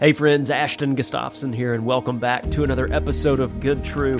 Hey, friends, Ashton Gustafson here, and welcome back to another episode of Good, True,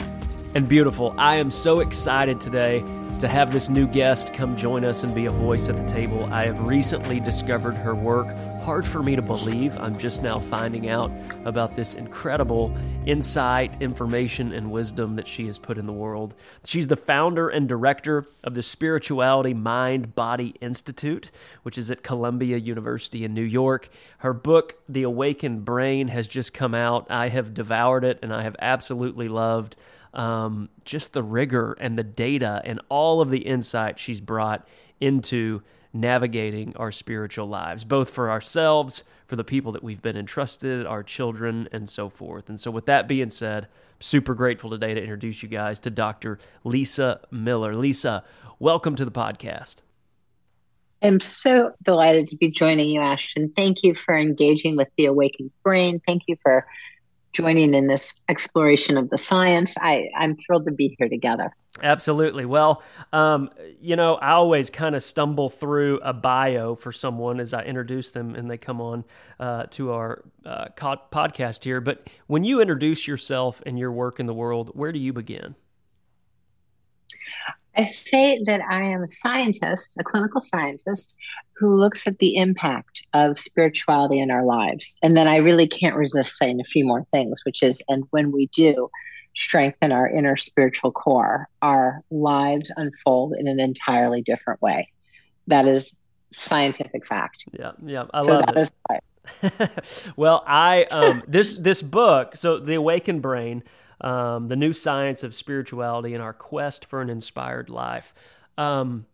and Beautiful. I am so excited today to have this new guest come join us and be a voice at the table. I have recently discovered her work. Hard for me to believe. I'm just now finding out about this incredible insight, information, and wisdom that she has put in the world. She's the founder and director of the Spirituality Mind Body Institute, which is at Columbia University in New York. Her book, The Awakened Brain, has just come out. I have devoured it and I have absolutely loved um, just the rigor and the data and all of the insight she's brought into navigating our spiritual lives, both for ourselves, for the people that we've been entrusted, our children, and so forth. And so, with that being said, super grateful today to introduce you guys to Dr. Lisa Miller. Lisa, welcome to the podcast. I'm so delighted to be joining you, Ashton. Thank you for engaging with the Awakened Brain. Thank you for joining in this exploration of the science. I, I'm thrilled to be here together. Absolutely. Well, um, you know, I always kind of stumble through a bio for someone as I introduce them and they come on uh, to our uh, podcast here. But when you introduce yourself and your work in the world, where do you begin? I say that I am a scientist, a clinical scientist, who looks at the impact of spirituality in our lives. And then I really can't resist saying a few more things, which is, and when we do strengthen our inner spiritual core, our lives unfold in an entirely different way. That is scientific fact. Yeah, yeah, I so love that it. Is well, I um, this this book, so the Awakened Brain um, the new science of spirituality and our quest for an inspired life. Um,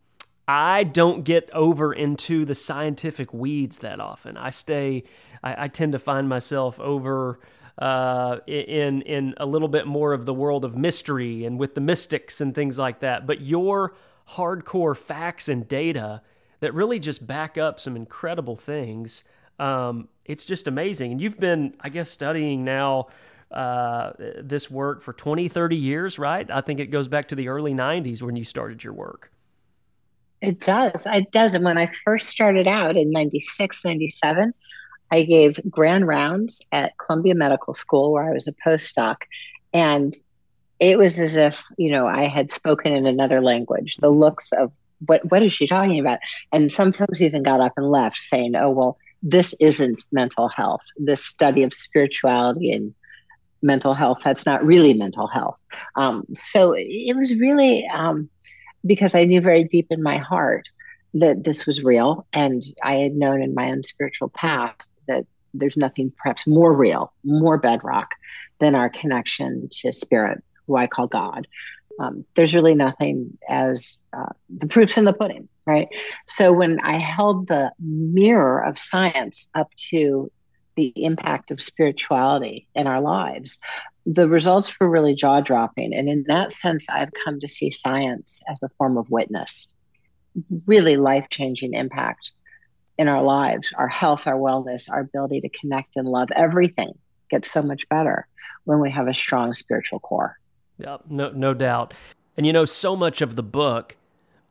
I don't get over into the scientific weeds that often. I stay, I, I tend to find myself over uh, in in a little bit more of the world of mystery and with the mystics and things like that. But your hardcore facts and data that really just back up some incredible things. Um, it's just amazing. And you've been, I guess, studying now uh, this work for 20, 30 years, right? I think it goes back to the early 90s when you started your work. It does. It does. And when I first started out in 96, 97, I gave grand rounds at Columbia Medical School where I was a postdoc. And it was as if, you know, I had spoken in another language. The looks of what what is she talking about? And some folks even got up and left saying, oh, well, this isn't mental health. This study of spirituality and mental health that's not really mental health um, so it was really um, because i knew very deep in my heart that this was real and i had known in my own spiritual path there's nothing perhaps more real more bedrock than our connection to spirit who i call god. Um, there's really nothing as uh, the proof's in the pudding right? So when i held the mirror of science up to the impact of spirituality in our lives, the results were really jaw dropping. And in that sense, I've come to see science as a form of witness, really life changing impact in our lives, our health, our wellness, our ability to connect and love. Everything gets so much better when we have a strong spiritual core. Yep, no, no doubt. And you know, so much of the book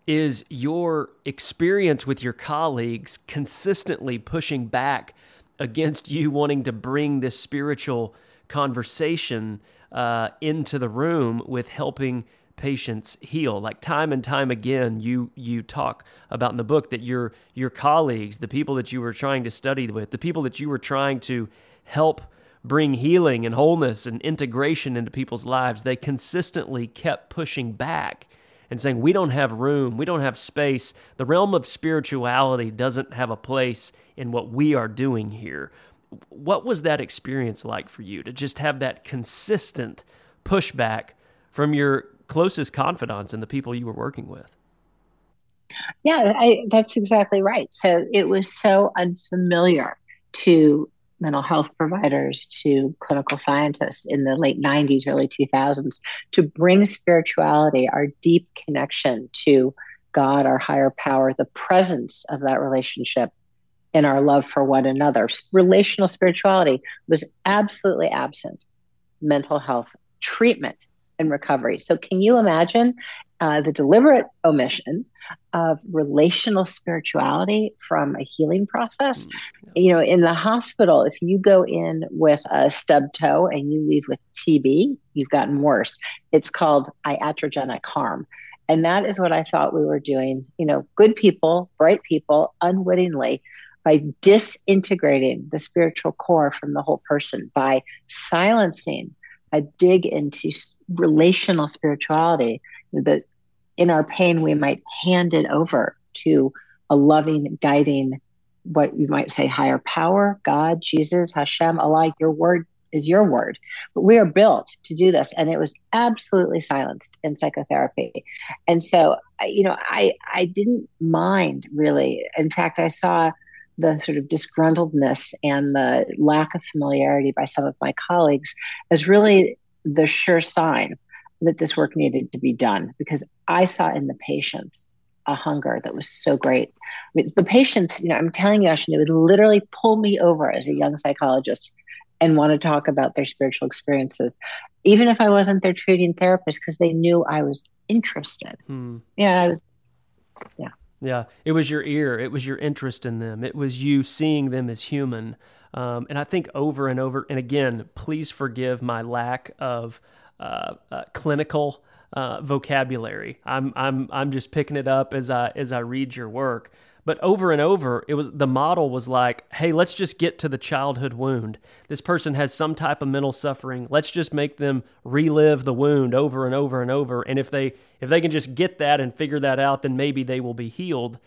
is your experience with your colleagues consistently pushing back against you wanting to bring this spiritual conversation uh, into the room with helping patients heal. Like time and time again, you you talk about in the book that your your colleagues, the people that you were trying to study with, the people that you were trying to help bring healing and wholeness and integration into people's lives, they consistently kept pushing back and saying, We don't have room, we don't have space. The realm of spirituality doesn't have a place in what we are doing here. What was that experience like for you to just have that consistent pushback from your closest confidants and the people you were working with? Yeah, I, that's exactly right. So it was so unfamiliar to mental health providers to clinical scientists in the late 90s, early 2000s to bring spirituality, our deep connection to God, our higher power, the presence of that relationship in our love for one another. Relational spirituality was absolutely absent mental health treatment and recovery. So, can you imagine uh, the deliberate omission of relational spirituality from a healing process. Mm, yeah. You know, in the hospital, if you go in with a stub toe and you leave with TB, you've gotten worse. It's called iatrogenic harm. And that is what I thought we were doing. You know, good people, bright people, unwittingly by disintegrating the spiritual core from the whole person, by silencing a dig into relational spirituality that in our pain we might hand it over to a loving guiding what you might say higher power god jesus hashem allah your word is your word. But we are built to do this and it was absolutely silenced in psychotherapy. And so you know i i didn't mind really. In fact i saw the sort of disgruntledness and the lack of familiarity by some of my colleagues as really the sure sign that this work needed to be done because I saw in the patients a hunger that was so great. I mean, the patients, you know, I'm telling you, Ashton, they would literally pull me over as a young psychologist and want to talk about their spiritual experiences, even if I wasn't their treating therapist, because they knew I was interested. Hmm. Yeah, I was. Yeah. Yeah, it was your ear. It was your interest in them. It was you seeing them as human. Um, and I think over and over, and again, please forgive my lack of uh, uh, clinical uh, vocabulary. I'm I'm I'm just picking it up as I as I read your work. But over and over, it was the model was like, hey, let's just get to the childhood wound. This person has some type of mental suffering. Let's just make them relive the wound over and over and over. And if they if they can just get that and figure that out, then maybe they will be healed.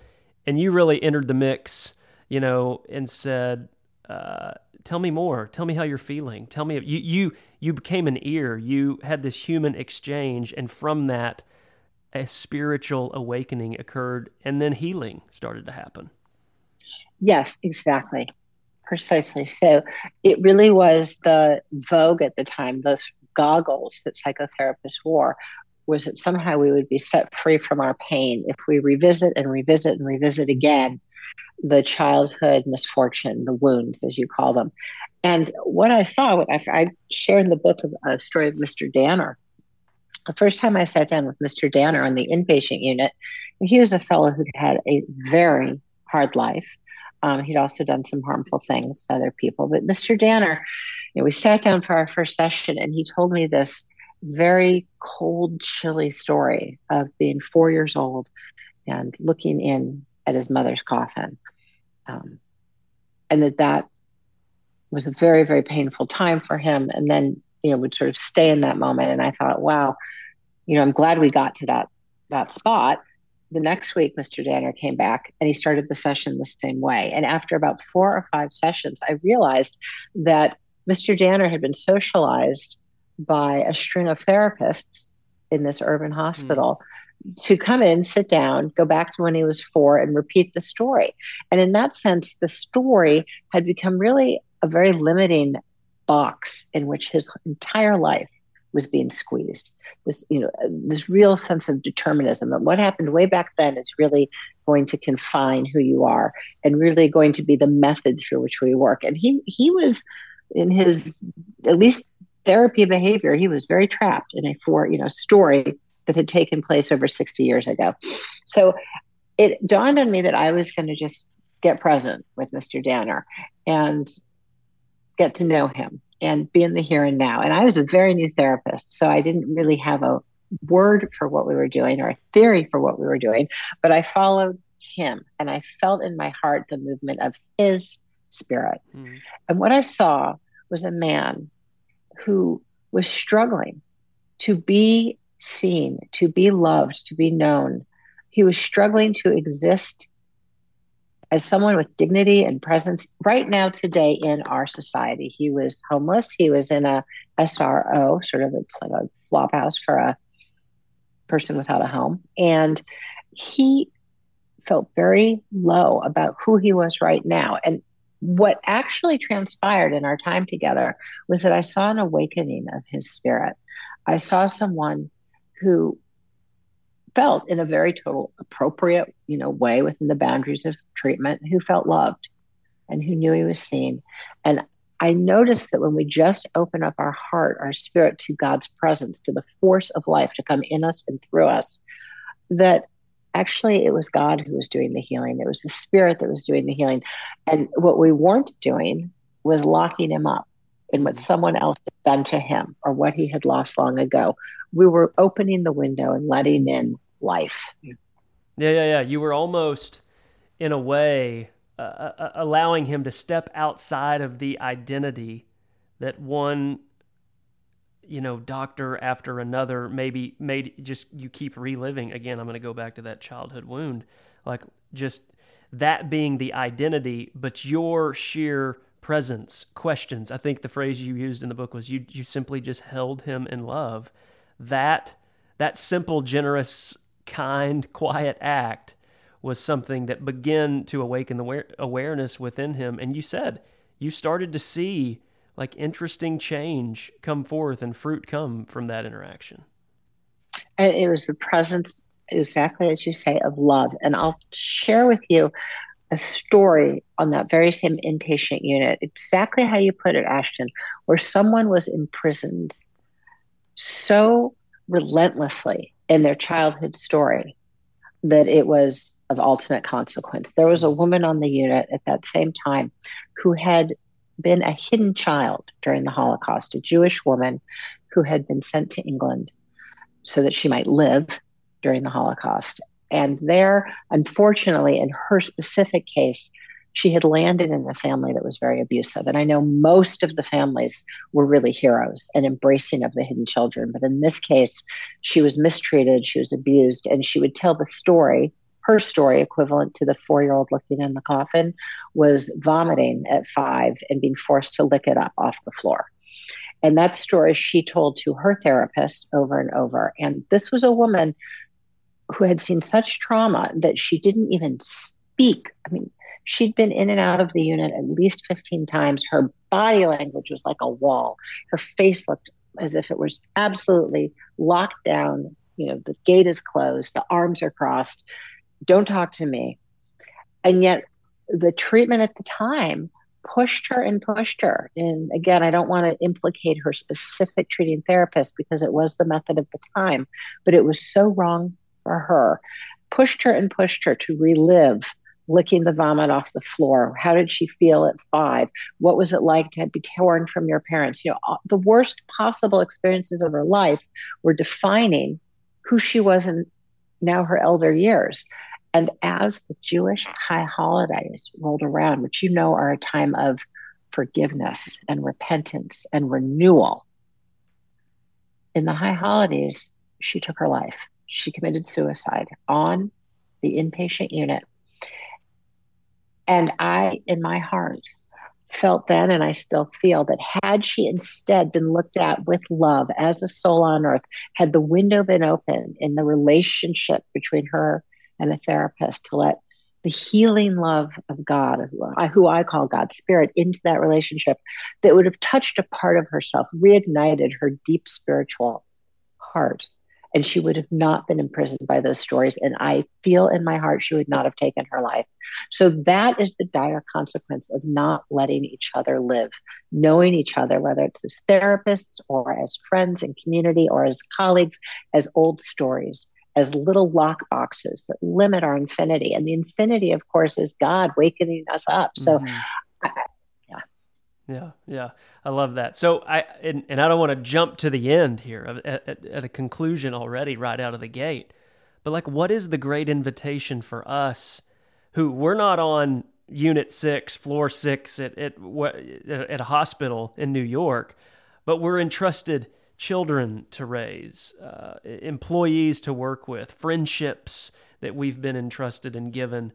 And you really entered the mix, you know, and said, uh, tell me more. Tell me how you're feeling. Tell me you you you became an ear. You had this human exchange, and from that, a spiritual awakening occurred, and then healing started to happen. Yes, exactly, precisely. So it really was the vogue at the time. Those goggles that psychotherapists wore was that somehow we would be set free from our pain if we revisit and revisit and revisit again the childhood misfortune, the wounds, as you call them. And what I saw, I, shared in the book a uh, story of Mr. Danner. The first time I sat down with Mr. Danner on the inpatient unit, he was a fellow who'd had a very hard life. Um, he'd also done some harmful things to other people. But Mr. Danner, you know, we sat down for our first session, and he told me this very cold, chilly story of being four years old and looking in at his mother's coffin. Um, and that that was a very, very painful time for him. And then, you know, would sort of stay in that moment. And I thought, wow, you know, I'm glad we got to that that spot. The next week, Mr. Danner came back and he started the session the same way. And after about four or five sessions, I realized that Mr. Danner had been socialized by a string of therapists in this urban hospital mm to come in, sit down, go back to when he was four, and repeat the story. And in that sense, the story had become really a very limiting box in which his entire life was being squeezed. This, you know, this real sense of determinism that what happened way back then is really going to confine who you are and really going to be the method through which we work. And he he was in his at least therapy behavior, he was very trapped in a four, you know, story that had taken place over 60 years ago. So it dawned on me that I was going to just get present with Mr. Danner and get to know him and be in the here and now. And I was a very new therapist, so I didn't really have a word for what we were doing or a theory for what we were doing, but I followed him and I felt in my heart the movement of his spirit. Mm. And what I saw was a man who was struggling to be seen, to be loved, to be known. He was struggling to exist as someone with dignity and presence right now today in our society. He was homeless. He was in a SRO, sort of it's like a flop house for a person without a home. And he felt very low about who he was right now. And what actually transpired in our time together was that I saw an awakening of his spirit. I saw someone who felt in a very total appropriate you know way within the boundaries of treatment who felt loved and who knew he was seen and i noticed that when we just open up our heart our spirit to god's presence to the force of life to come in us and through us that actually it was God who was doing the healing. It was the spirit that was doing the healing. And what we weren't doing was locking him up in what mm-hmm. someone else had done to him or what he had lost long ago. We were opening the window and letting in life. Yeah, yeah, yeah. You were almost, in a way, uh, uh, uh allowing him to step outside of the identity that one you know doctor after another maybe made just you keep reliving again i'm going to go back to that childhood wound like just that being the identity but your sheer presence questions i think the phrase you used in the book was you you simply just held him in love that that simple generous kind quiet act was something that began to awaken the awareness within him and you said you started to see like interesting change come forth and fruit come from that interaction. And it was the presence, exactly as you say, of love. And I'll share with you a story on that very same inpatient unit, exactly how you put it, Ashton, where someone was imprisoned so relentlessly in their childhood story that it was of ultimate consequence. There was a woman on the unit at that same time who had been a hidden child during the Holocaust, a Jewish woman who had been sent to England so that she might live during the Holocaust. And there, unfortunately, in her specific case, she had landed in a family that was very abusive. And I know most of the families were really heroes and embracing of the hidden children. But in this case, she was mistreated, she was abused, and she would tell the story her story, equivalent to the four year old looking in the coffin, was vomiting at five and being forced to lick it up off the floor. And that story she told to her therapist over and over. And this was a woman who had seen such trauma that she didn't even speak. I mean, she'd been in and out of the unit at least 15 times. Her body language was like a wall. Her face looked as if it was absolutely locked down. You know, the gate is closed, the arms are crossed don't talk to me. And yet the treatment at the time pushed her and pushed her. And again, I don't want to implicate her specific treating therapist because it was the method of the time, but it was so wrong for her. Pushed her and pushed her to relive licking the vomit off the floor. How did she feel at five? What was it like to be torn from your parents? You know, uh, the worst possible experiences of her life were defining who she was in now her elder years. And as the Jewish high holidays rolled around, which you know are a time of forgiveness and repentance and renewal, in the high holidays, she took her life. She committed suicide on the inpatient unit. And I, in my heart, felt then, and I still feel that had she instead been looked at with love as a soul on earth, had the window been open in the relationship between her and a therapist to let the healing love of God, who I call God's spirit, into that relationship that would have touched a part of herself, reignited her deep spiritual heart. And she would have not been imprisoned by those stories. And I feel in my heart she would not have taken her life. So that is the dire consequence of not letting each other live, knowing each other, whether it's as therapists or as friends and community or as colleagues, as old stories as little lock boxes that limit our infinity. And the infinity, of course, is God wakening us up. So, mm-hmm. Yeah. Yeah, I love that. So I and, and I don't want to jump to the end here at, at, at a conclusion already right out of the gate, but like, what is the great invitation for us, who we're not on Unit Six, Floor Six at at, at a hospital in New York, but we're entrusted children to raise, uh, employees to work with, friendships that we've been entrusted and given.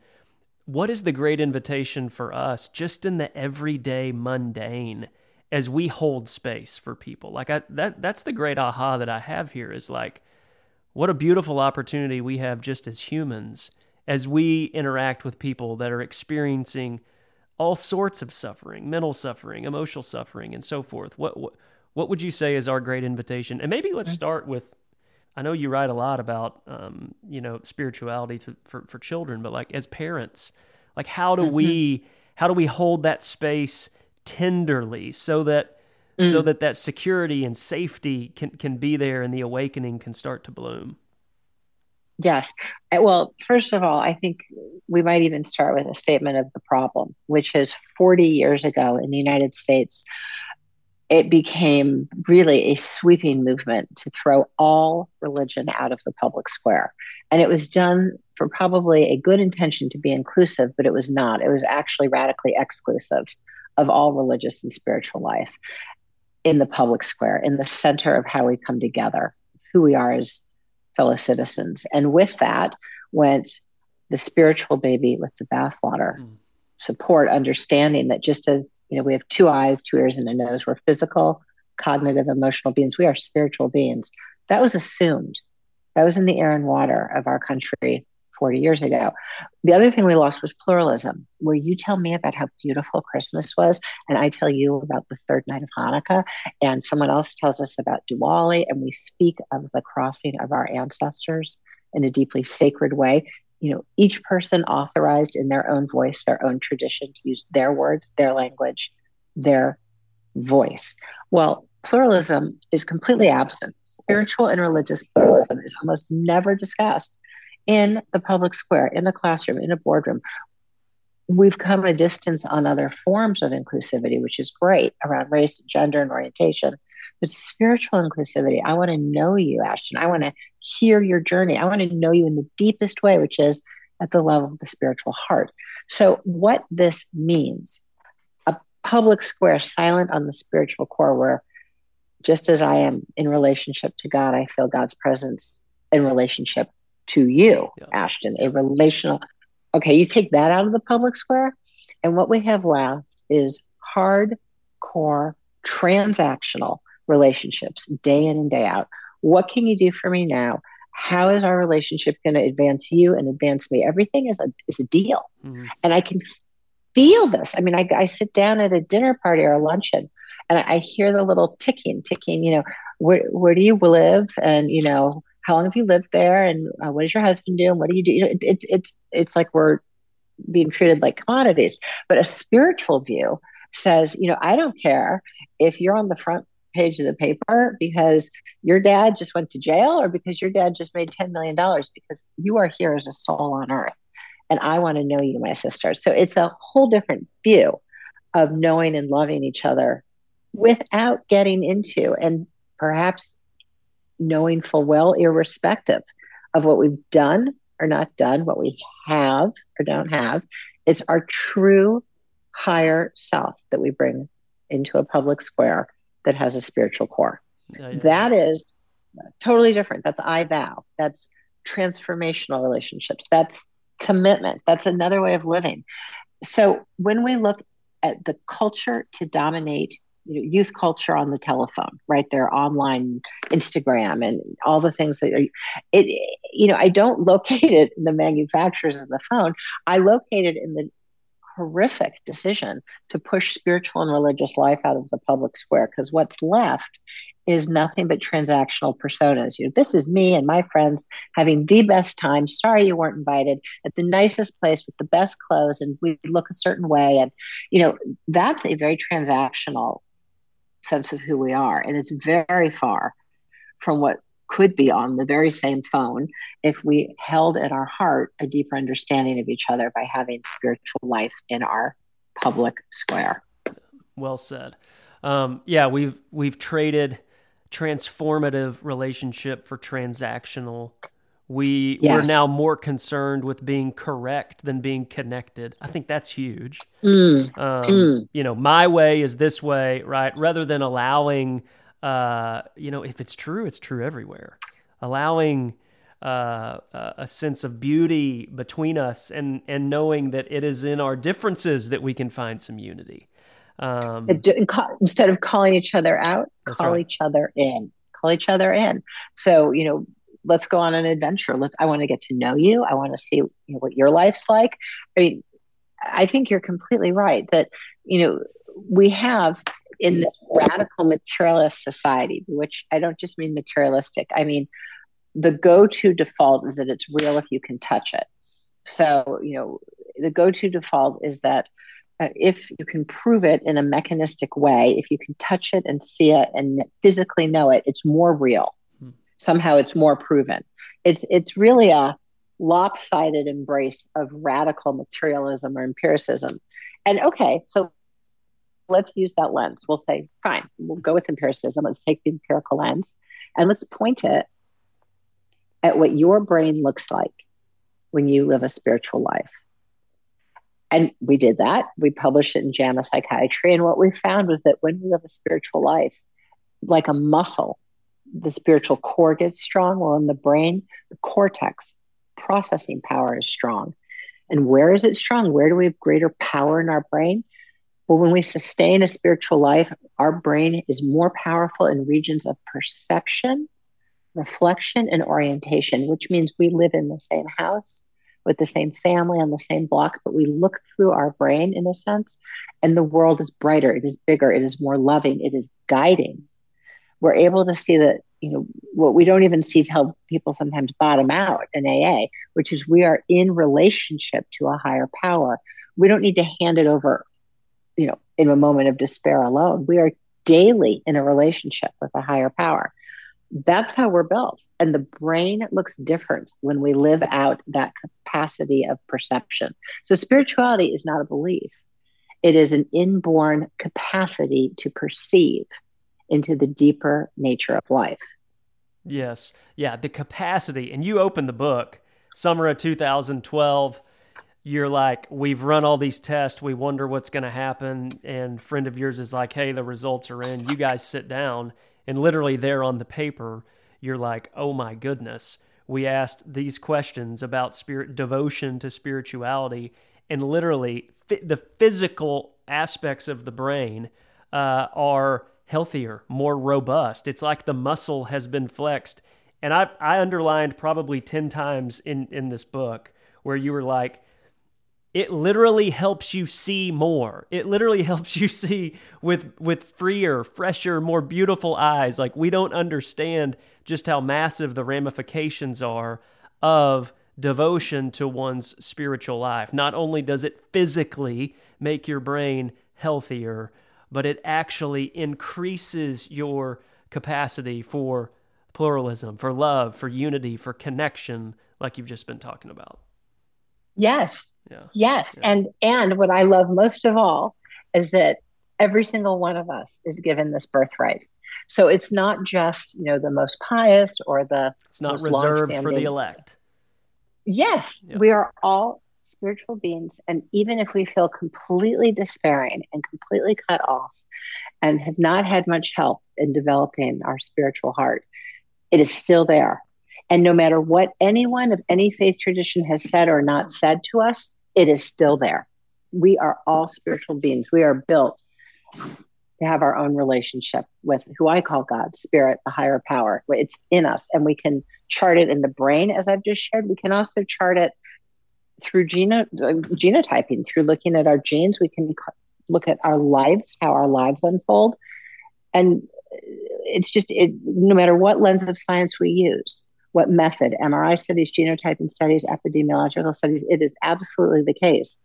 What is the great invitation for us just in the everyday mundane as we hold space for people? Like I, that that's the great aha that I have here is like what a beautiful opportunity we have just as humans as we interact with people that are experiencing all sorts of suffering, mental suffering, emotional suffering and so forth. What, what what would you say is our great invitation? And maybe let's start with I know you write a lot about um, you know spirituality to, for for children, but like as parents, like how do we mm-hmm. how do we hold that space tenderly so that mm. so that that security and safety can can be there and the awakening can start to bloom? Yes. Uh, well, first of all, I think we might even start with a statement of the problem, which is 40 years ago in the United States, it became really a sweeping movement to throw all religion out of the public square. And it was done for probably a good intention to be inclusive, but it was not. It was actually radically exclusive of all religious and spiritual life in the public square, in the center of how we come together, who we are as fellow citizens. And with that went the spiritual baby with the bathwater. Mm. Support, understanding that just as you know, we have two eyes, two ears, and a nose. We're physical, cognitive, emotional beings. We are spiritual beings. That was assumed. That was in the air and water of our country 40 years ago. The other thing we lost was pluralism, where you tell me about how beautiful Christmas was, and I tell you about the third night of Hanukkah, and someone else tells us about Diwali, and we speak of the crossing of our ancestors in a deeply sacred way. You know, each person authorized in their own voice, their own tradition to use their words, their language, their voice. Well, pluralism is completely absent. Spiritual and religious pluralism is almost never discussed in the public square, in the classroom, in a boardroom. We've come a distance on other forms of inclusivity, which is great around race, gender, and orientation. But spiritual inclusivity, I want to know you, Ashton. I want to hear your journey. I want to know you in the deepest way, which is at the level of the spiritual heart. So, what this means a public square silent on the spiritual core, where just as I am in relationship to God, I feel God's presence in relationship to you, yeah. Ashton, a relational. Okay, you take that out of the public square, and what we have left is hardcore transactional relationships day in and day out. What can you do for me now? How is our relationship going to advance you and advance me? Everything is a is a deal, mm-hmm. and I can feel this. I mean, I, I sit down at a dinner party or a luncheon, and I, I hear the little ticking, ticking. You know, where where do you live? And you know, how long have you lived there and uh, what does your husband do and what do you do you know, it, it's it's it's like we're being treated like commodities but a spiritual view says you know i don't care if you're on the front page of the paper because your dad just went to jail or because your dad just made $10 million because you are here as a soul on earth and i want to know you my sister. So it's a whole different view of knowing and loving each other without getting into and perhaps knowing full well, irrespective of what we've done or not done, what we have or don't have. It's our true higher self that we bring into a public square that has a spiritual core. Oh, yeah. That is totally different. That's I thou. That's transformational relationships. That's commitment. That's another way of living. So when we look at the culture to dominate you know, youth culture on the telephone, right? Their online Instagram and all the things that are, it, you know, I don't locate it in the manufacturers of the phone. I locate it in the horrific decision to push spiritual and religious life out of the public square because what's left is nothing but transactional personas. You know, this is me and my friends having the best time. Sorry you weren't invited at the nicest place with the best clothes and we look a certain way. And, you know, that's a very transactional sense of who we are. And it's very far from what could be on the very same phone if we held at our heart a deeper understanding of each other by having spiritual life in our public square. Well said. Um, yeah, we've we've traded transformative relationship for transactional we yes. we're now more concerned with being correct than being connected. I think that's huge. Mm. Um, mm. You know, my way is this way, right? Rather than allowing, uh, you know, if it's true, it's true everywhere. Allowing uh, a sense of beauty between us, and and knowing that it is in our differences that we can find some unity. Um, Instead of calling each other out, call right. each other in. Call each other in. So you know, let's go on an adventure. Let's, I want to get to know you. I want to see you know, what your life's like. I mean, I think you're completely right that, you know, we have in this radical materialist society, which I don't just mean materialistic, I mean, the go to default is that it's real if you can touch it. So, you know, the go to default is that uh, if you can prove it in a mechanistic way, if you can touch it and see it and physically know it, it's more real somehow it's more proven. It's it's really a lopsided embrace of radical materialism or empiricism. And okay, so let's use that lens. We'll say, fine, we'll go with empiricism. Let's take the empirical lens and let's point it at what your brain looks like when you live a spiritual life. And we did that. We published it in JAMA Psychiatry. And what we found was that when we live a spiritual life, like a muscle, the spiritual core gets strong. Well, in the brain, the cortex processing power is strong. And where is it strong? Where do we have greater power in our brain? Well, when we sustain a spiritual life, our brain is more powerful in regions of perception, reflection, and orientation, which means we live in the same house with the same family on the same block, but we look through our brain in a sense, and the world is brighter, it is bigger, it is more loving, it is guiding. We're able to see that, you know, what we don't even see till people sometimes bottom out in AA, which is we are in relationship to a higher power. We don't need to hand it over you know, in a moment of despair alone. We are daily in a relationship with a higher power. That's how we're built. And the brain looks different when we live out that capacity of perception. So, spirituality is not a belief, it is an inborn capacity to perceive into the deeper nature of life. Yes. Yeah. The capacity. And you open the book, summer of 2012 you're like, we've run all these tests, we wonder what's going to happen, and friend of yours is like, hey, the results are in. You guys sit down, and literally there on the paper, you're like, oh my goodness. We asked these questions about spirit devotion to spirituality, and literally the physical aspects of the brain uh, are healthier, more robust. It's like the muscle has been flexed. And I, I underlined probably 10 times in, in this book where you were like, it literally helps you see more. It literally helps you see with with freer, fresher, more beautiful eyes. Like we don't understand just how massive the ramifications are of devotion to one's spiritual life. Not only does it physically make your brain healthier, but it actually increases your capacity for pluralism, for love, for unity, for connection, like you've just been talking about. Yes. Yeah. Yes. Yeah. And and what I love most of all is that every single one of us is given this birthright. So it's not just, you know, the most pious or the It's not reserved for the elect. Yes, yeah. we are all spiritual beings and even if we feel completely despairing and completely cut off and have not had much help in developing our spiritual heart, it is still there. And no matter what anyone of any faith tradition has said or not said to us, it is still there. We are all spiritual beings. We are built to have our own relationship with who I call God, spirit, the higher power. It's in us, and we can chart it in the brain, as I've just shared. We can also chart it through geno- uh, genotyping, through looking at our genes. We can look at our lives, how our lives unfold. And it's just, it, no matter what lens of science we use, what method, MRI studies, genotyping studies, epidemiological studies, it is absolutely the case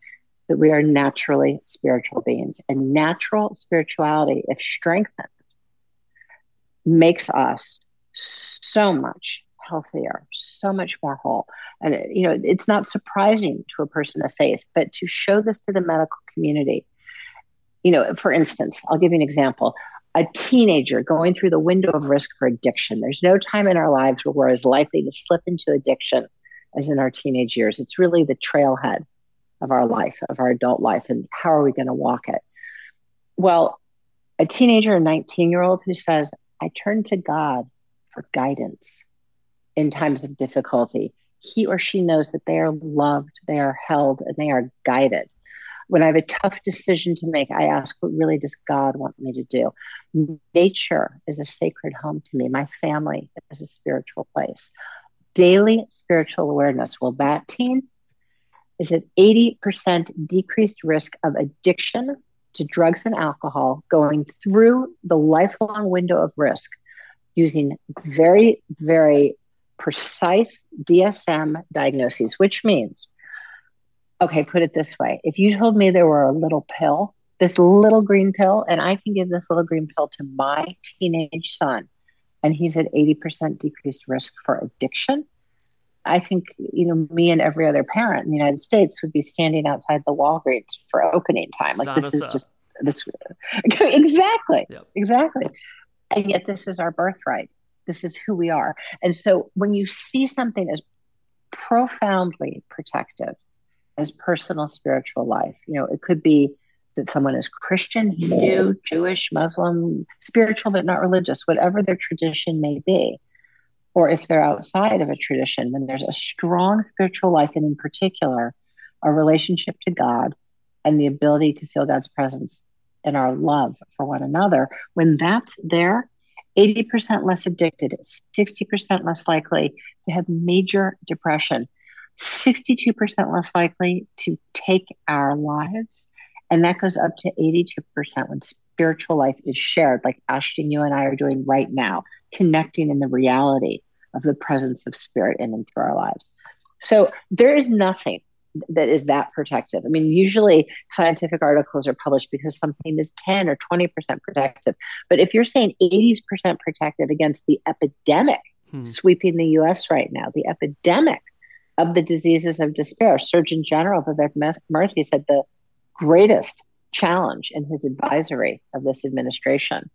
that we are naturally spiritual beings. And natural spirituality, if strengthened, makes us so much healthier, so much more whole. And, you know, it's not surprising to a person of faith, but to show this to the medical community, you know, for instance, I'll give you an example a teenager going through the window of risk for addiction. There's no time in our lives where we're as likely to slip into addiction as in our teenage years. It's really the trailhead of our life, of our adult life, and how are we going to walk it? Well, a teenager, a 19 year old who says, I turn to God for guidance in times of difficulty, he or she knows that they are loved, they are held, and they are guided when I have a tough decision to make, I ask, what really does God want me to do? Nature is a sacred home to me. My family is a spiritual place. Daily spiritual awareness. Well, that teen is at 80% decreased risk of addiction to drugs and alcohol going through the lifelong window of risk using very, very precise DSM diagnoses, which means okay, put it this way. If you told me there were a little pill, this little green pill, and I can give this little green pill to my teenage son, and he's at 80% decreased risk for addiction, I think, you know, me and every other parent in the United States would be standing outside the Walgreens for opening time. Like, Sign this is up. just this. exactly. Yep. Exactly. And yet, this is our birthright. This is who we are. And so, when you see something as profoundly protective as personal spiritual life, you know, it could be that someone is Christian, Hindu, Jewish, Muslim, spiritual but not religious, whatever their tradition may be. Or if they're outside of a tradition, when there's a strong spiritual life, and in particular, a relationship to God and the ability to feel God's presence in our love for one another, when that's there, 80% less addicted, 60% less likely to have major depression, 62% less likely to take our lives. And that goes up to 82% when spiritual life is shared, like Ashton, you and I are doing right now, connecting in the reality of the presence of spirit in and through our lives. So there is nothing that is that protective. I mean, usually scientific articles are published because something is 10 or 20% protective. But if you're saying 80% protective against the epidemic Hmm. sweeping the US right now, the epidemic of the diseases of despair, Surgeon General Vivek Murthy said the greatest challenge in his advisory of this administration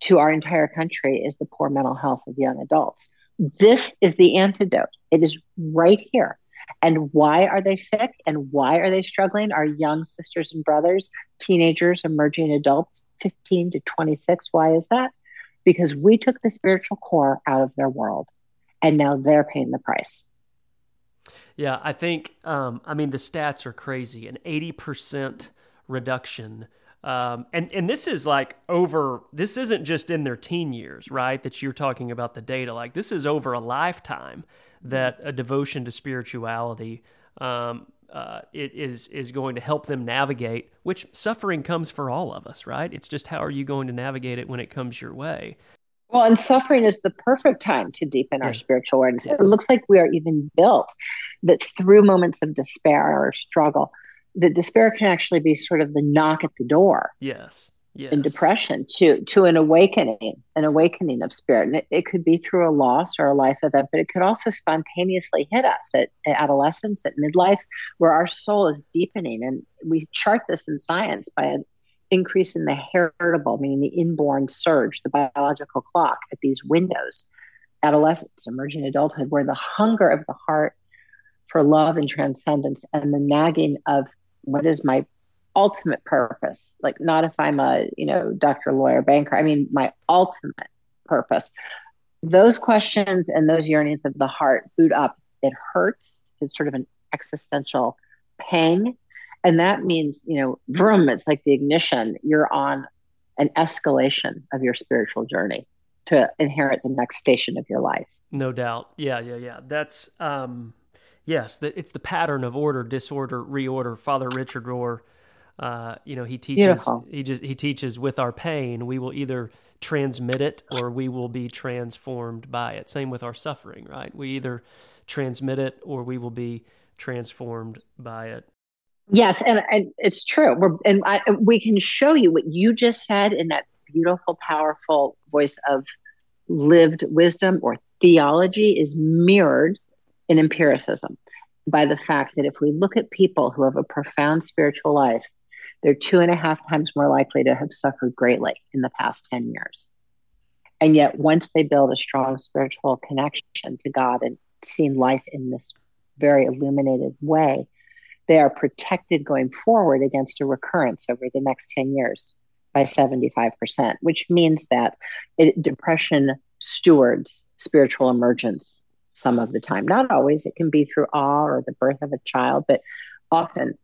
to our entire country is the poor mental health of young adults. This is the antidote. It is right here. And why are they sick and why are they struggling? Our young sisters and brothers, teenagers, emerging adults, 15 to 26. Why is that? Because we took the spiritual core out of their world and now they're paying the price. Yeah, I think, um, I mean, the stats are crazy an 80% reduction. Um, and, and this is like over, this isn't just in their teen years, right? That you're talking about the data. Like, this is over a lifetime that a devotion to spirituality um, uh, it is is going to help them navigate. Which suffering comes for all of us, right? It's just how are you going to navigate it when it comes your way. Well, and suffering is the perfect time to deepen our spiritual awareness. It looks like we are even built that through moments of despair or struggle, that despair can actually be sort of the knock at the door Yes, yes, in depression to to an awakening, an awakening of spirit. And it, it could be through a loss or a life event, but it could also spontaneously hit us at, at adolescence, at midlife, where our soul is deepening. And we chart this in science by an increase in the heritable, meaning the inborn surge, the biological clock at these windows, adolescence, emerging adulthood, where the hunger of the heart for love and transcendence and the nagging of what is my ultimate purpose. Like not if i'm a you know doctor lawyer banker i mean my ultimate purpose. Those questions and those yearnings of the heart boot up. It hurts. It's sort of an existential pang and that means you know vroom it's like the ignition you're on an escalation of your spiritual journey to inherit the next station of your life No doubt. Yeah, yeah, yeah. That's um yes, that it's the pattern of order, disorder, reorder. Father Richard Rohr, uh, you know, he teaches Beautiful. he just he teaches with our pain, we will either transmit it or we will be transformed by it. Same with our suffering, right? We either transmit it or we will be transformed by it. Yes, and, and it's true. We're, and I, we can show you what you just said in that beautiful, powerful voice of lived wisdom or theology is mirrored in empiricism by the fact that if we look at people who have a profound spiritual life, they're two and a half times more likely to have suffered greatly in the past 10 years. And yet, once they build a strong spiritual connection to God and seen life in this very illuminated way, they are protected going forward against a recurrence over the next 10 years by 75%, which means that it, depression stewards spiritual emergence some of the time. Not always, it can be through awe or the birth of a child, but often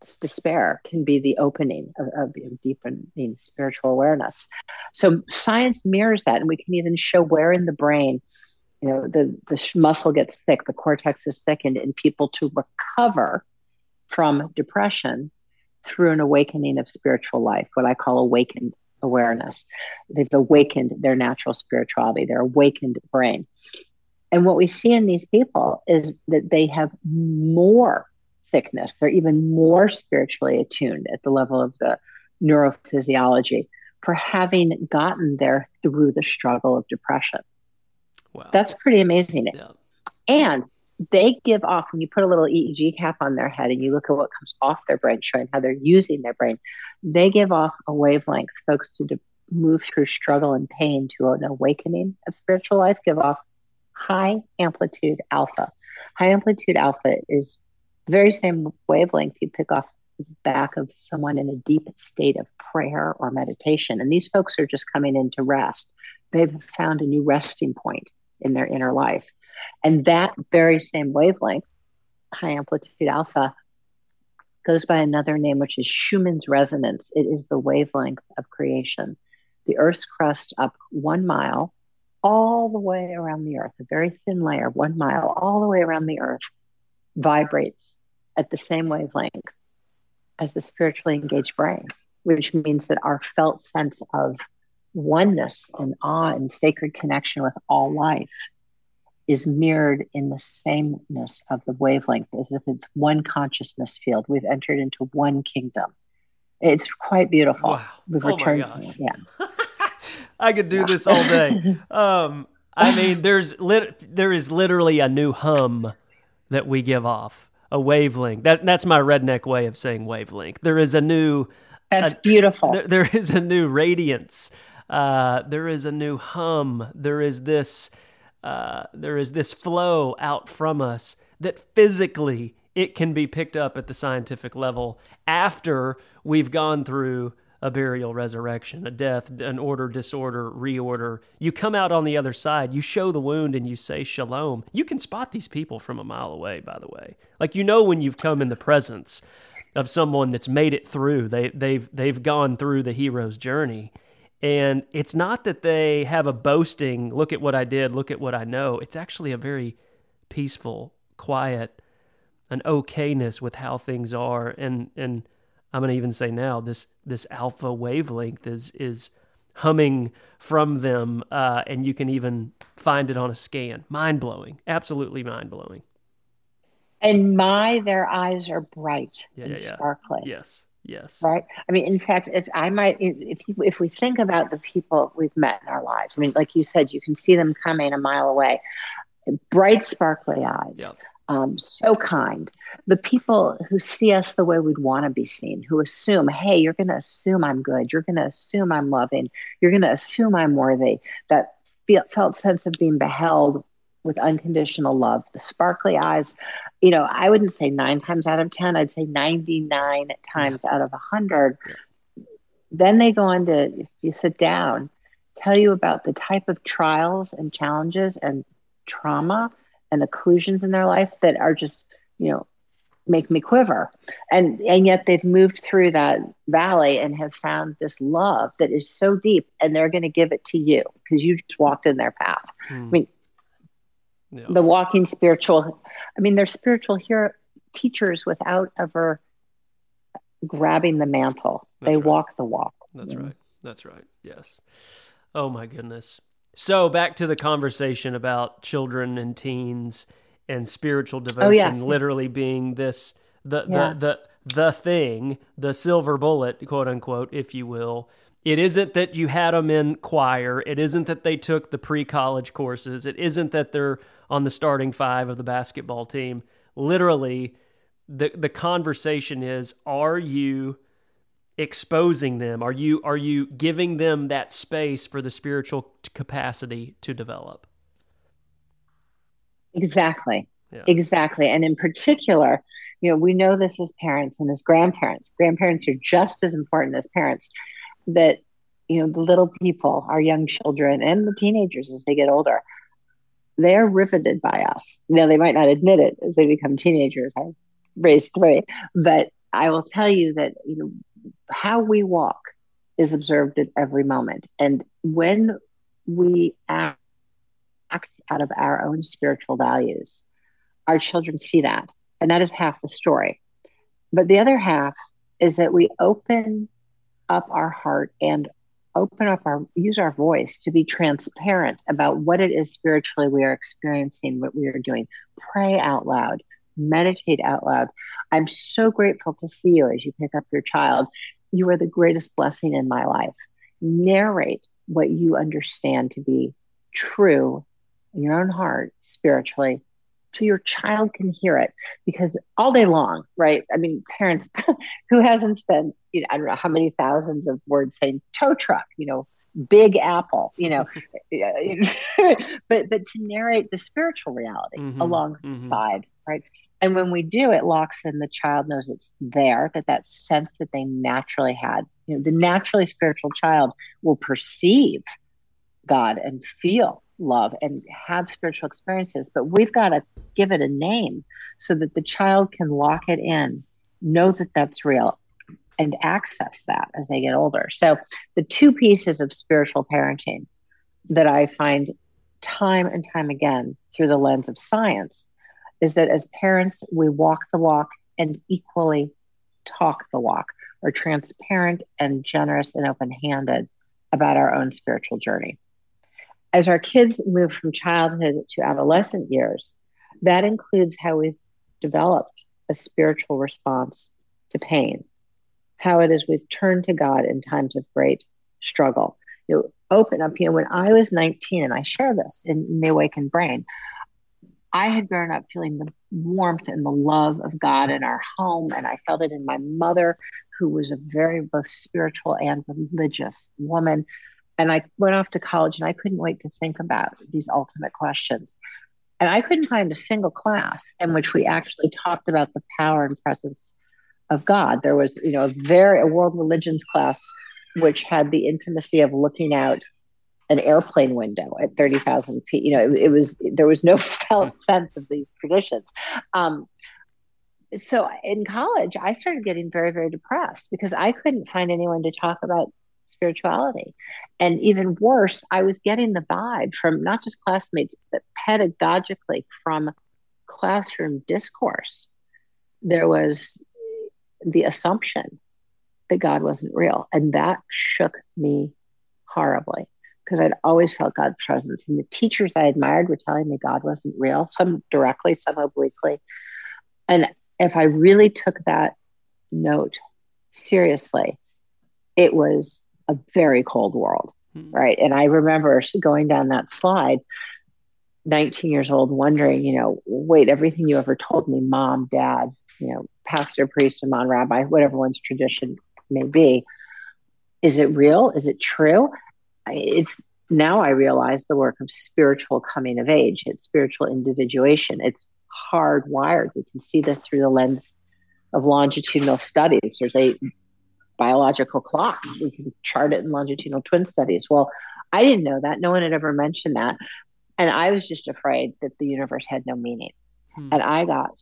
just despair can be the opening of, of deepening spiritual awareness. So science mirrors that, and we can even show where in the brain you know the the muscle gets thick the cortex is thickened and people to recover from depression through an awakening of spiritual life, what I call awakened awareness. They've awakened their natural spirituality, their awakened brain. And what we see in these people is that they have more thickness. They're even more spiritually attuned at the level of the neurophysiology for having gotten there through the struggle of depression. Wow. That's pretty amazing. yeah. And they give off when you put a little EEG cap on their head and you look at what comes off their brain, showing how they're using their brain. They give off a wavelength, folks, to de- move through struggle and pain to an awakening of spiritual life. Give off high amplitude alpha. High amplitude alpha is the very same wavelength you pick off the back of someone in a deep state of prayer or meditation. And these folks are just coming in to rest. They've found a new resting point in their inner life. And that very same wavelength, high amplitude alpha, goes by another name, which is Schumann's resonance. It is the wavelength of creation. The Earth's crust up one mile, all the way around the Earth, a very thin layer, one mile, all the way around the Earth, vibrates at the same wavelength as the spiritually engaged brain, which means that our felt sense of oneness and awe and sacred connection with all life is mirrored in the sameness of the wavelength as if it's one consciousness field. We've entered into one kingdom. It's quite beautiful. Wow. We've Oh my returned. gosh. Yeah. I could do this all day. Um, I mean, there's lit- there is literally a new hum that we give off, a wavelength. That that's my redneck way of saying wavelength. There is a new That's beautiful. there, there is a new radiance. Uh, there is a new hum. There is this uh, there is this flow out from us that physically it can be picked up at the scientific level after we've gone through a burial resurrection, a death, an order, disorder, reorder. You come out on the other side, you show the wound and you say shalom. You can spot these people from a mile away, by the way. Like you know when you've come in the presence of someone that's made it through. They they've they've gone through the hero's journey. And it's not that they have a boasting, look at what I did, look at what I know. It's actually a very peaceful, quiet, an okayness with how things are. And and I'm gonna even say now, this this alpha wavelength is is humming from them, uh, and you can even find it on a scan. Mind blowing, absolutely mind blowing. and my, their eyes are bright Yeah, and yeah, yeah. sparkling. Yes, yes, Right. I mean, in fact, if I might, if you, if we think about the people we've met in our lives, I mean, like you said, you can see them coming a mile away, bright, sparkly eyes, Yep. um, so kind. The people who see us the way we'd want to be seen, who assume, hey, you're going to assume I'm good, you're going to assume I'm loving, you're going to assume I'm worthy. That feel, felt sense of being beheld with unconditional love, the sparkly eyes. You know, I wouldn't say nine times out of 10, I'd say 99 times out of 100. Then they go on to, if you sit down, tell you about the type of trials and challenges and trauma and occlusions in their life that are just, you know, make me quiver. And and yet they've moved through that valley and have found this love that is so deep and they're going to give it to you because you just walked in their path. Hmm. I mean, Yeah. the walking spiritual i mean they're spiritual here teachers without ever grabbing the mantle That's they right. walk the walk That's right. That's right. Yes. Oh my goodness. So back to the conversation about children and teens and spiritual devotion Oh, yes. literally being this the, Yeah. the the the thing, the silver bullet, quote unquote, if you will. It isn't that you had them in choir. It isn't that they took the pre-college courses. It isn't that they're on the starting five of the basketball team. Literally, the the conversation is: Are you exposing them? Are you are you giving them that space for the spiritual capacity to develop? exactly Yeah. exactly and in particular you know we know this as parents and as grandparents grandparents are just as important as parents that you know the little people our young children and the teenagers as they get older they're riveted by us. Now they might not admit it as they become teenagers. I raised three but i will tell you that you know how we walk is observed at every moment. And when we act act out of our own spiritual values our children see that. And that is half the story. But the other half is that we open up our heart and open up our use our voice to be transparent about what it is spiritually we are experiencing what we are doing. Pray out loud. Meditate out loud. I'm so grateful to see you as you pick up your child. You are the greatest blessing in my life. Narrate what you understand to be true in your own heart spiritually so your child can hear it because all day long right i mean parents who hasn't spent you know i don't know how many thousands of words saying tow truck you know big apple you know but but to narrate the spiritual reality mm-hmm, alongside mm-hmm. right and when we do it locks in the child knows it's there that that sense that they naturally had you know the naturally spiritual child will perceive god and feel love and have spiritual experiences, but we've got to give it a name so that the child can lock it in, know that that's real, and access that as they get older. So, the two pieces of spiritual parenting that I find time and time again through the lens of science is that as parents, we walk the walk and equally talk the walk, or transparent and generous and open handed about our own spiritual journey as our kids move from childhood to adolescent years, that includes how we've developed a spiritual response to pain, how it is we've turned to God in times of great struggle. You know, open up, you know, when I was 19, and I share this in The Awakened Brain, I had grown up feeling the warmth and the love of God in our home, and I felt it in my mother, who was a very both spiritual and religious woman and I went off to college and I couldn't wait to think about these ultimate questions. And I couldn't find a single class in which we actually talked about the power and presence of God. There was, you know, a very a world religions class which had the intimacy of looking out an airplane window at 30,000 feet. You know, it, it, was, there was no felt sense of these traditions. Um, so in college, I started getting very, very depressed because I couldn't find anyone to talk about spirituality. And even worse, I was getting the vibe from not just classmates, but pedagogically from classroom discourse. There was the assumption that God wasn't real. And that shook me horribly because I'd always felt God's presence. And the teachers I admired were telling me God wasn't real, some directly, some obliquely. And if I really took that note seriously, it was a very cold world, mm-hmm. right? And I remember going down that slide, 19 years old, wondering, you know, wait, everything you ever told me, mom, dad, you know, pastor, priest, imam, rabbi, whatever one's tradition may be, is it real? Is it true? It's now I realize the work of spiritual coming of age. It's spiritual individuation. It's hardwired. We can see this through the lens of longitudinal studies. There's a biological clock. We can chart it in longitudinal twin studies. Well, I didn't know that. No one had ever mentioned that. And I was just afraid that the universe had no meaning. Hmm. And I got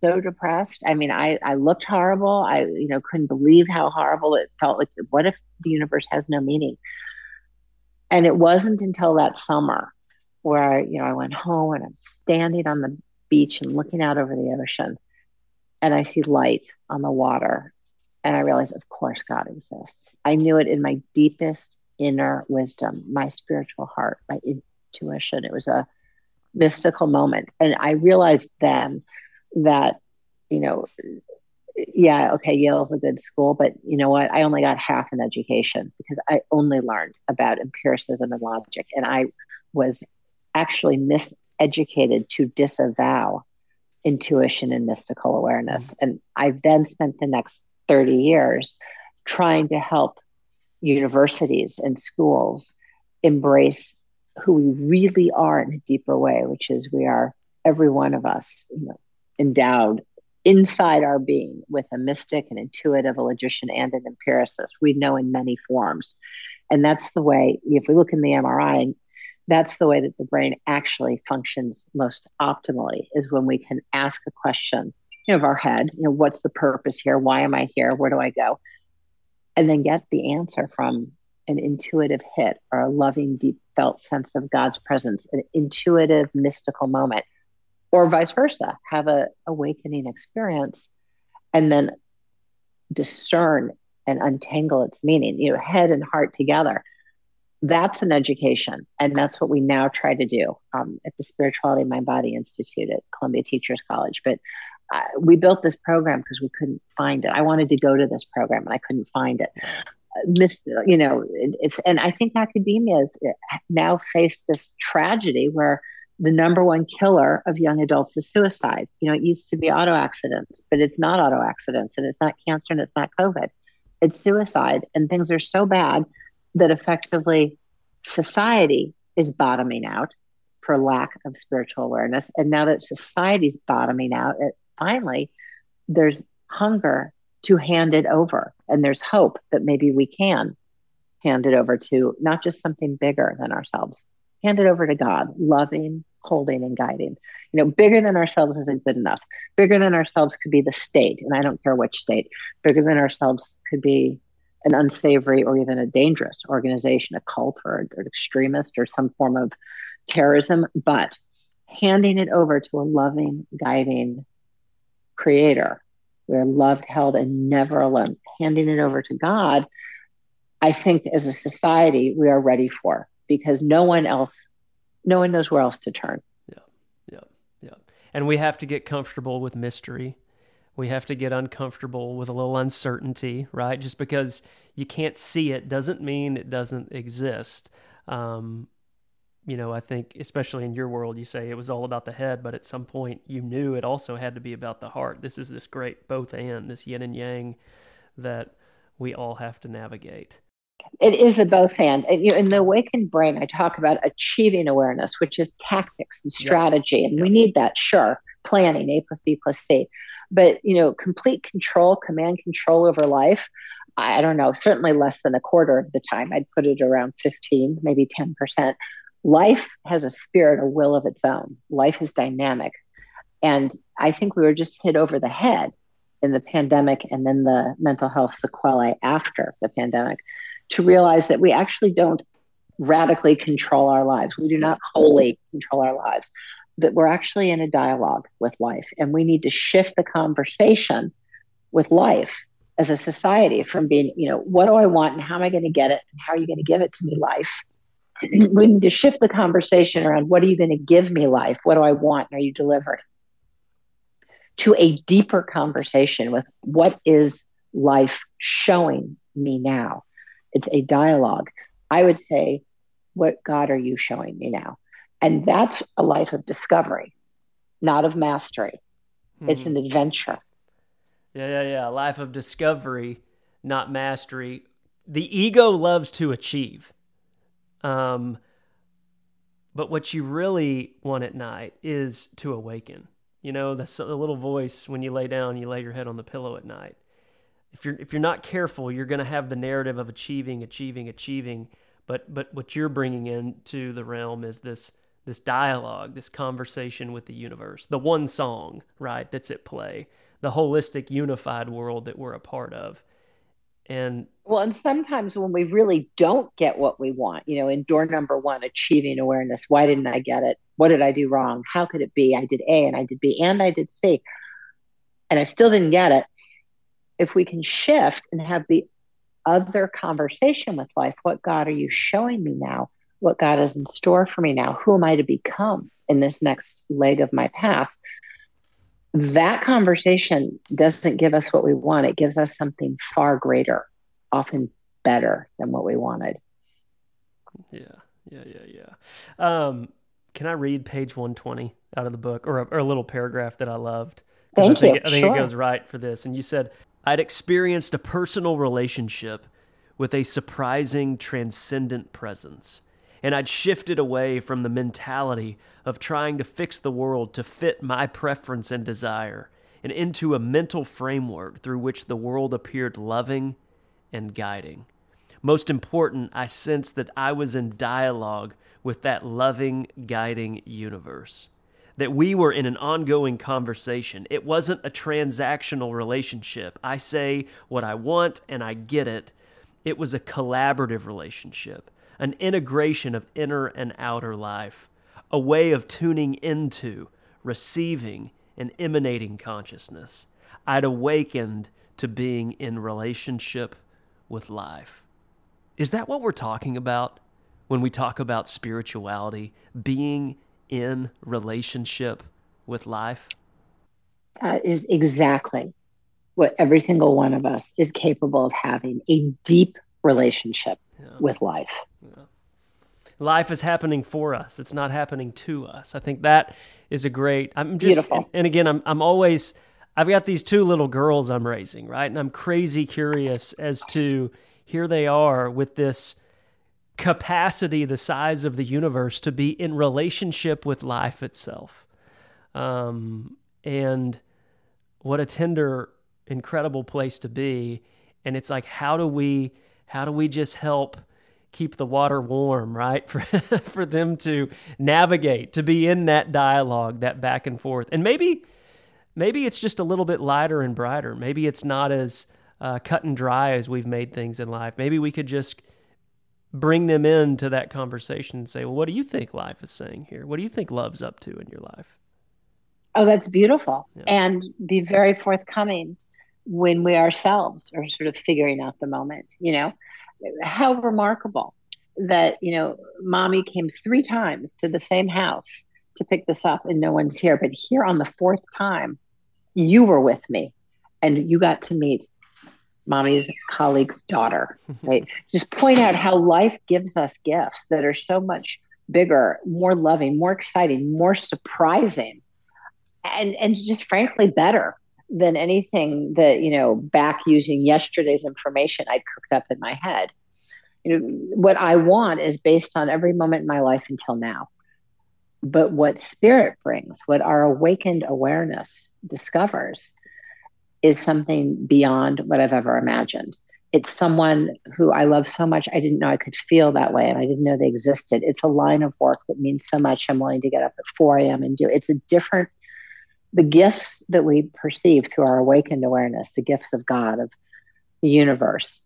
so depressed. I mean, I, I looked horrible. I, you know, couldn't believe how horrible it felt. Like, what if the universe has no meaning? And it wasn't until that summer where, you know, I went home and I'm standing on the beach and looking out over the ocean and I see light on the water and I realized, of course, God exists. I knew it in my deepest inner wisdom, my spiritual heart, my intuition. It was a mystical moment. And I realized then that, you know, yeah, okay, Yale's a good school, but you know what? I only got half an education because I only learned about empiricism and logic. And I was actually miseducated to disavow intuition and mystical awareness. Mm-hmm. And I then spent the next 30 years trying to help universities and schools embrace who we really are in a deeper way, which is we are every one of us, you know, endowed inside our being with a mystic, an intuitive, a logician, and an empiricist. We know in many forms. And that's the way, if we look in the MRI, that's the way that the brain actually functions most optimally, is when we can ask a question you know, of our head, you know, what's the purpose here? Why am I here? Where do I go? And then get the answer from an intuitive hit or a loving, deep felt sense of God's presence, an intuitive, mystical moment, or vice versa, have a awakening experience and then discern and untangle its meaning, you know, head and heart together. That's an education. And that's what we now try to do um, at the Spirituality Mind Body Institute at Columbia Teachers College. But we built this program because we couldn't find it. I wanted to go to this program and I couldn't find it. This, you know, it, it's and I think academia has uh, now faced this tragedy where the number one killer of young adults is suicide. You know, it used to be auto accidents, but it's not auto accidents and it's not cancer and it's not COVID. It's suicide. And things are so bad that effectively society is bottoming out for lack of spiritual awareness. And now that society's bottoming out, it finally there's hunger to hand it over. And there's hope that maybe we can hand it over to not just something bigger than ourselves, hand it over to God, loving, holding, and guiding. You know, bigger than ourselves isn't good enough. Bigger than ourselves could be the state, and I don't care which state. Bigger than ourselves could be an unsavory or even a dangerous organization, a cult or an extremist or some form of terrorism. But handing it over to a loving, guiding creator, we're loved, held, and never alone. Handing it over to God, I think as a society, we are ready for because no one else, no one knows where else to turn. Yeah, yeah, yeah. And we have to get comfortable with mystery. We have to get uncomfortable with a little uncertainty, right? Just because you can't see it doesn't mean it doesn't exist. Um, you know, I think, especially in your world, you say it was all about the head, but at some point you knew it also had to be about the heart. This is this great both and, this yin and yang that we all have to navigate. It is a both and. In the awakened brain, I talk about achieving awareness, which is tactics and strategy. Yep. And yep. we need that, sure. Planning, A plus B plus C. But, you know, complete control, command control over life. I don't know, certainly less than a quarter of the time. I'd put it around 15, maybe 10% life has a spirit, a will of its own. Life is dynamic. And I think we were just hit over the head in the pandemic and then the mental health sequelae after the pandemic to realize that we actually don't radically control our lives. We do not wholly control our lives, that we're actually in a dialogue with life. And we need to shift the conversation with life as a society from being, you know, what do I want and how am I going to get it? And how are you going to give it to me, life? We need to shift the conversation around what are you going to give me life? What do I want? And Are you delivering? To a deeper conversation with what is life showing me now? It's a dialogue. I would say, what God are you showing me now? And that's a life of discovery, not of mastery. Mm-hmm. It's an adventure. Yeah, yeah, yeah. A life of discovery, not mastery. The ego loves to achieve. Um, but what you really want at night is to awaken. You know, the, the little voice when you lay down, you lay your head on the pillow at night. If you're if you're not careful, you're going to have the narrative of achieving, achieving, achieving. But but what you're bringing into the realm is this this dialogue, this conversation with the universe, the one song, right? That's at play, the holistic, unified world that we're a part of. And well, and sometimes when we really don't get what we want, you know, in door number one, achieving awareness, why didn't I get it? What did I do wrong? How could it be? I did A and I did B and I did C, and I still didn't get it. If we can shift and have the other conversation with life, what God are you showing me now? What God is in store for me now? Who am I to become in this next leg of my path? That conversation doesn't give us what we want. It gives us something far greater, often better than what we wanted. Yeah, yeah, yeah, yeah. Um, can I read page 120 out of the book or a, or a little paragraph that I loved? Thank I think, you. I think sure. it goes right for this. And you said, I'd experienced a personal relationship with a surprising transcendent presence and I'd shifted away from the mentality of trying to fix the world to fit my preference and desire, and into a mental framework through which the world appeared loving and guiding. Most important, I sensed that I was in dialogue with that loving, guiding universe. That we were in an ongoing conversation. It wasn't a transactional relationship. I say what I want and I get it. It was a collaborative relationship an integration of inner and outer life, a way of tuning into, receiving, and emanating consciousness. I'd awakened to being in relationship with life. Is that what we're talking about when we talk about spirituality? Being in relationship with life? That is exactly what every single one of us is capable of having a deep relationship yeah. with life. Yeah. life is happening for us. It's not happening to us. I think that is a great. I'm just and, and again, I'm I'm always I've got these two little girls I'm raising, right? And I'm crazy curious as to here they are with this capacity the size of the universe to be in relationship with life itself. Um, and what a tender, incredible place to be. And it's like, how do we, how do we just help keep the water warm, right? For, for them to navigate, to be in that dialogue, that back and forth. And maybe, maybe it's just a little bit lighter and brighter. Maybe it's not as uh, cut and dry as we've made things in life. Maybe we could just bring them into that conversation and say, well, what do you think life is saying here? What do you think love's up to in your life? Oh, that's beautiful. Yeah. And be very forthcoming when we ourselves are sort of figuring out the moment, you know? How remarkable that, you know, mommy came three times to the same house to pick this up and no one's here. But here on the fourth time, you were with me and you got to meet mommy's colleague's daughter, right? Just point out how life gives us gifts that are so much bigger, more loving, more exciting, more surprising, and and just frankly better than anything that you know back using yesterday's information I'd cooked up in my head. You know, what I want is based on every moment in my life until now. But what spirit brings, what our awakened awareness discovers, is something beyond what I've ever imagined. It's someone who I love so much, I didn't know I could feel that way, and I didn't know they existed. It's a line of work that means so much. I'm willing to get up at 4 a.m. and do. It's a different. The gifts that we perceive through our awakened awareness, the gifts of God, of the universe,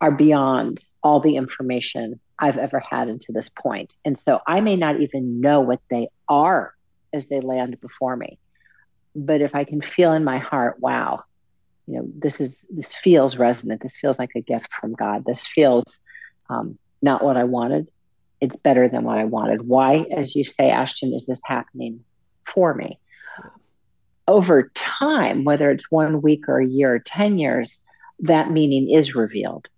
are beyond all the information I've ever had into this point. And so I may not even know what they are as they land before me but if I can feel in my heart, wow, you know, this is this feels resonant. This feels like a gift from God. This feels um, not what I wanted. It's better than what I wanted. Why, as you say, Ashton, is this happening for me? Over time, whether it's one week or a year or 10 years, that meaning is revealed.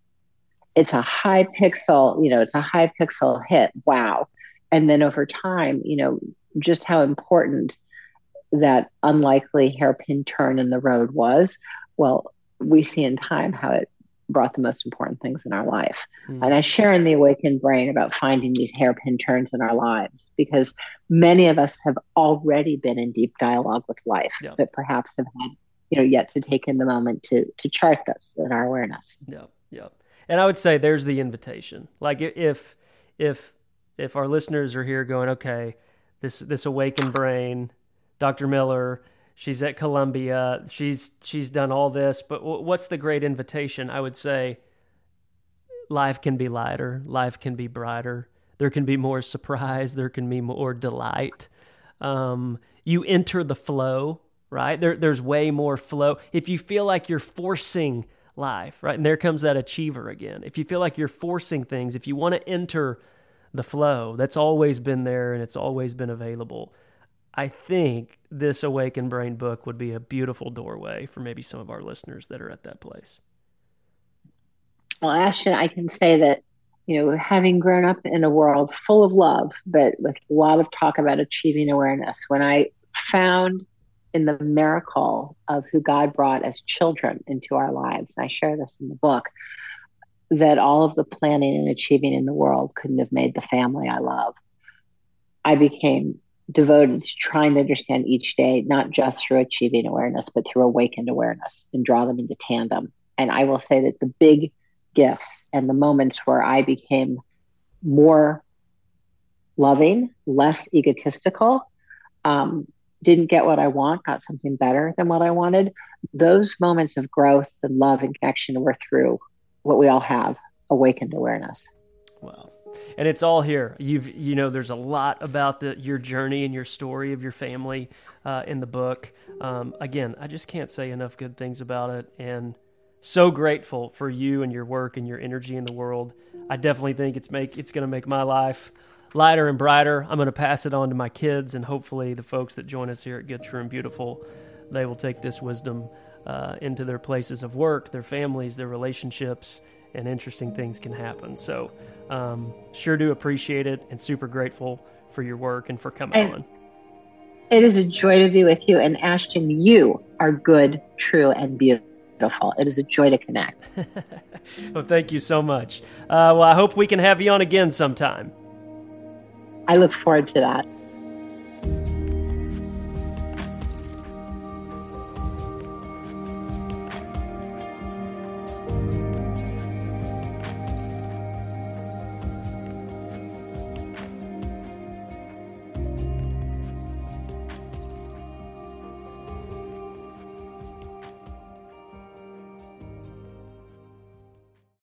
It's a high pixel, you know, it's a high pixel hit. Wow. And then over time, you know, just how important that unlikely hairpin turn in the road was, well, we see in time how it brought the most important things in our life. Mm. And I share in the awakened brain about finding these hairpin turns in our lives because many of us have already been in deep dialogue with life, yeah. but perhaps have had, you know, yet to take in the moment to to chart this in our awareness. Yeah, yeah. And I would say there's the invitation. Like if if if our listeners are here going, okay, this this awakened brain Dr. Miller. She's at Columbia. She's she's done all this, but w- what's the great invitation? I would say life can be lighter, life can be brighter. There can be more surprise, there can be more delight. Um, you enter the flow, right? There, there's way more flow. If you feel like you're forcing life, right? And there comes that achiever again. If you feel like you're forcing things, if you want to enter the flow, that's always been there and it's always been available. I think this Awakened Brain book would be a beautiful doorway for maybe some of our listeners that are at that place. Well, Ashton, I can say that, you know, having grown up in a world full of love, but with a lot of talk about achieving awareness, when I found in the miracle of who God brought as children into our lives, and I share this in the book, that all of the planning and achieving in the world couldn't have made the family I love. I became devoted to trying to understand each day, not just through achieving awareness, but through awakened awareness and draw them into tandem. And I will say that the big gifts and the moments where I became more loving, less egotistical, um, didn't get what I want, got something better than what I wanted. Those moments of growth and love and connection were through what we all have awakened awareness. Wow and it's all here. You've you know there's a lot about the your journey and your story of your family uh, in the book. Um, again, I just can't say enough good things about it, and so grateful for you and your work and your energy in the world. I definitely think it's make it's going to make my life lighter and brighter. I'm going to pass it on to my kids, and hopefully the folks that join us here at Good True and Beautiful, they will take this wisdom uh, into their places of work, their families, their relationships, and interesting things can happen. So, um, sure do appreciate it and super grateful for your work and for coming and on. It is a joy to be with you. And Ashton, you are good, true, and beautiful. It is a joy to connect. well, thank you so much. Uh, well, I hope we can have you on again sometime. I look forward to that.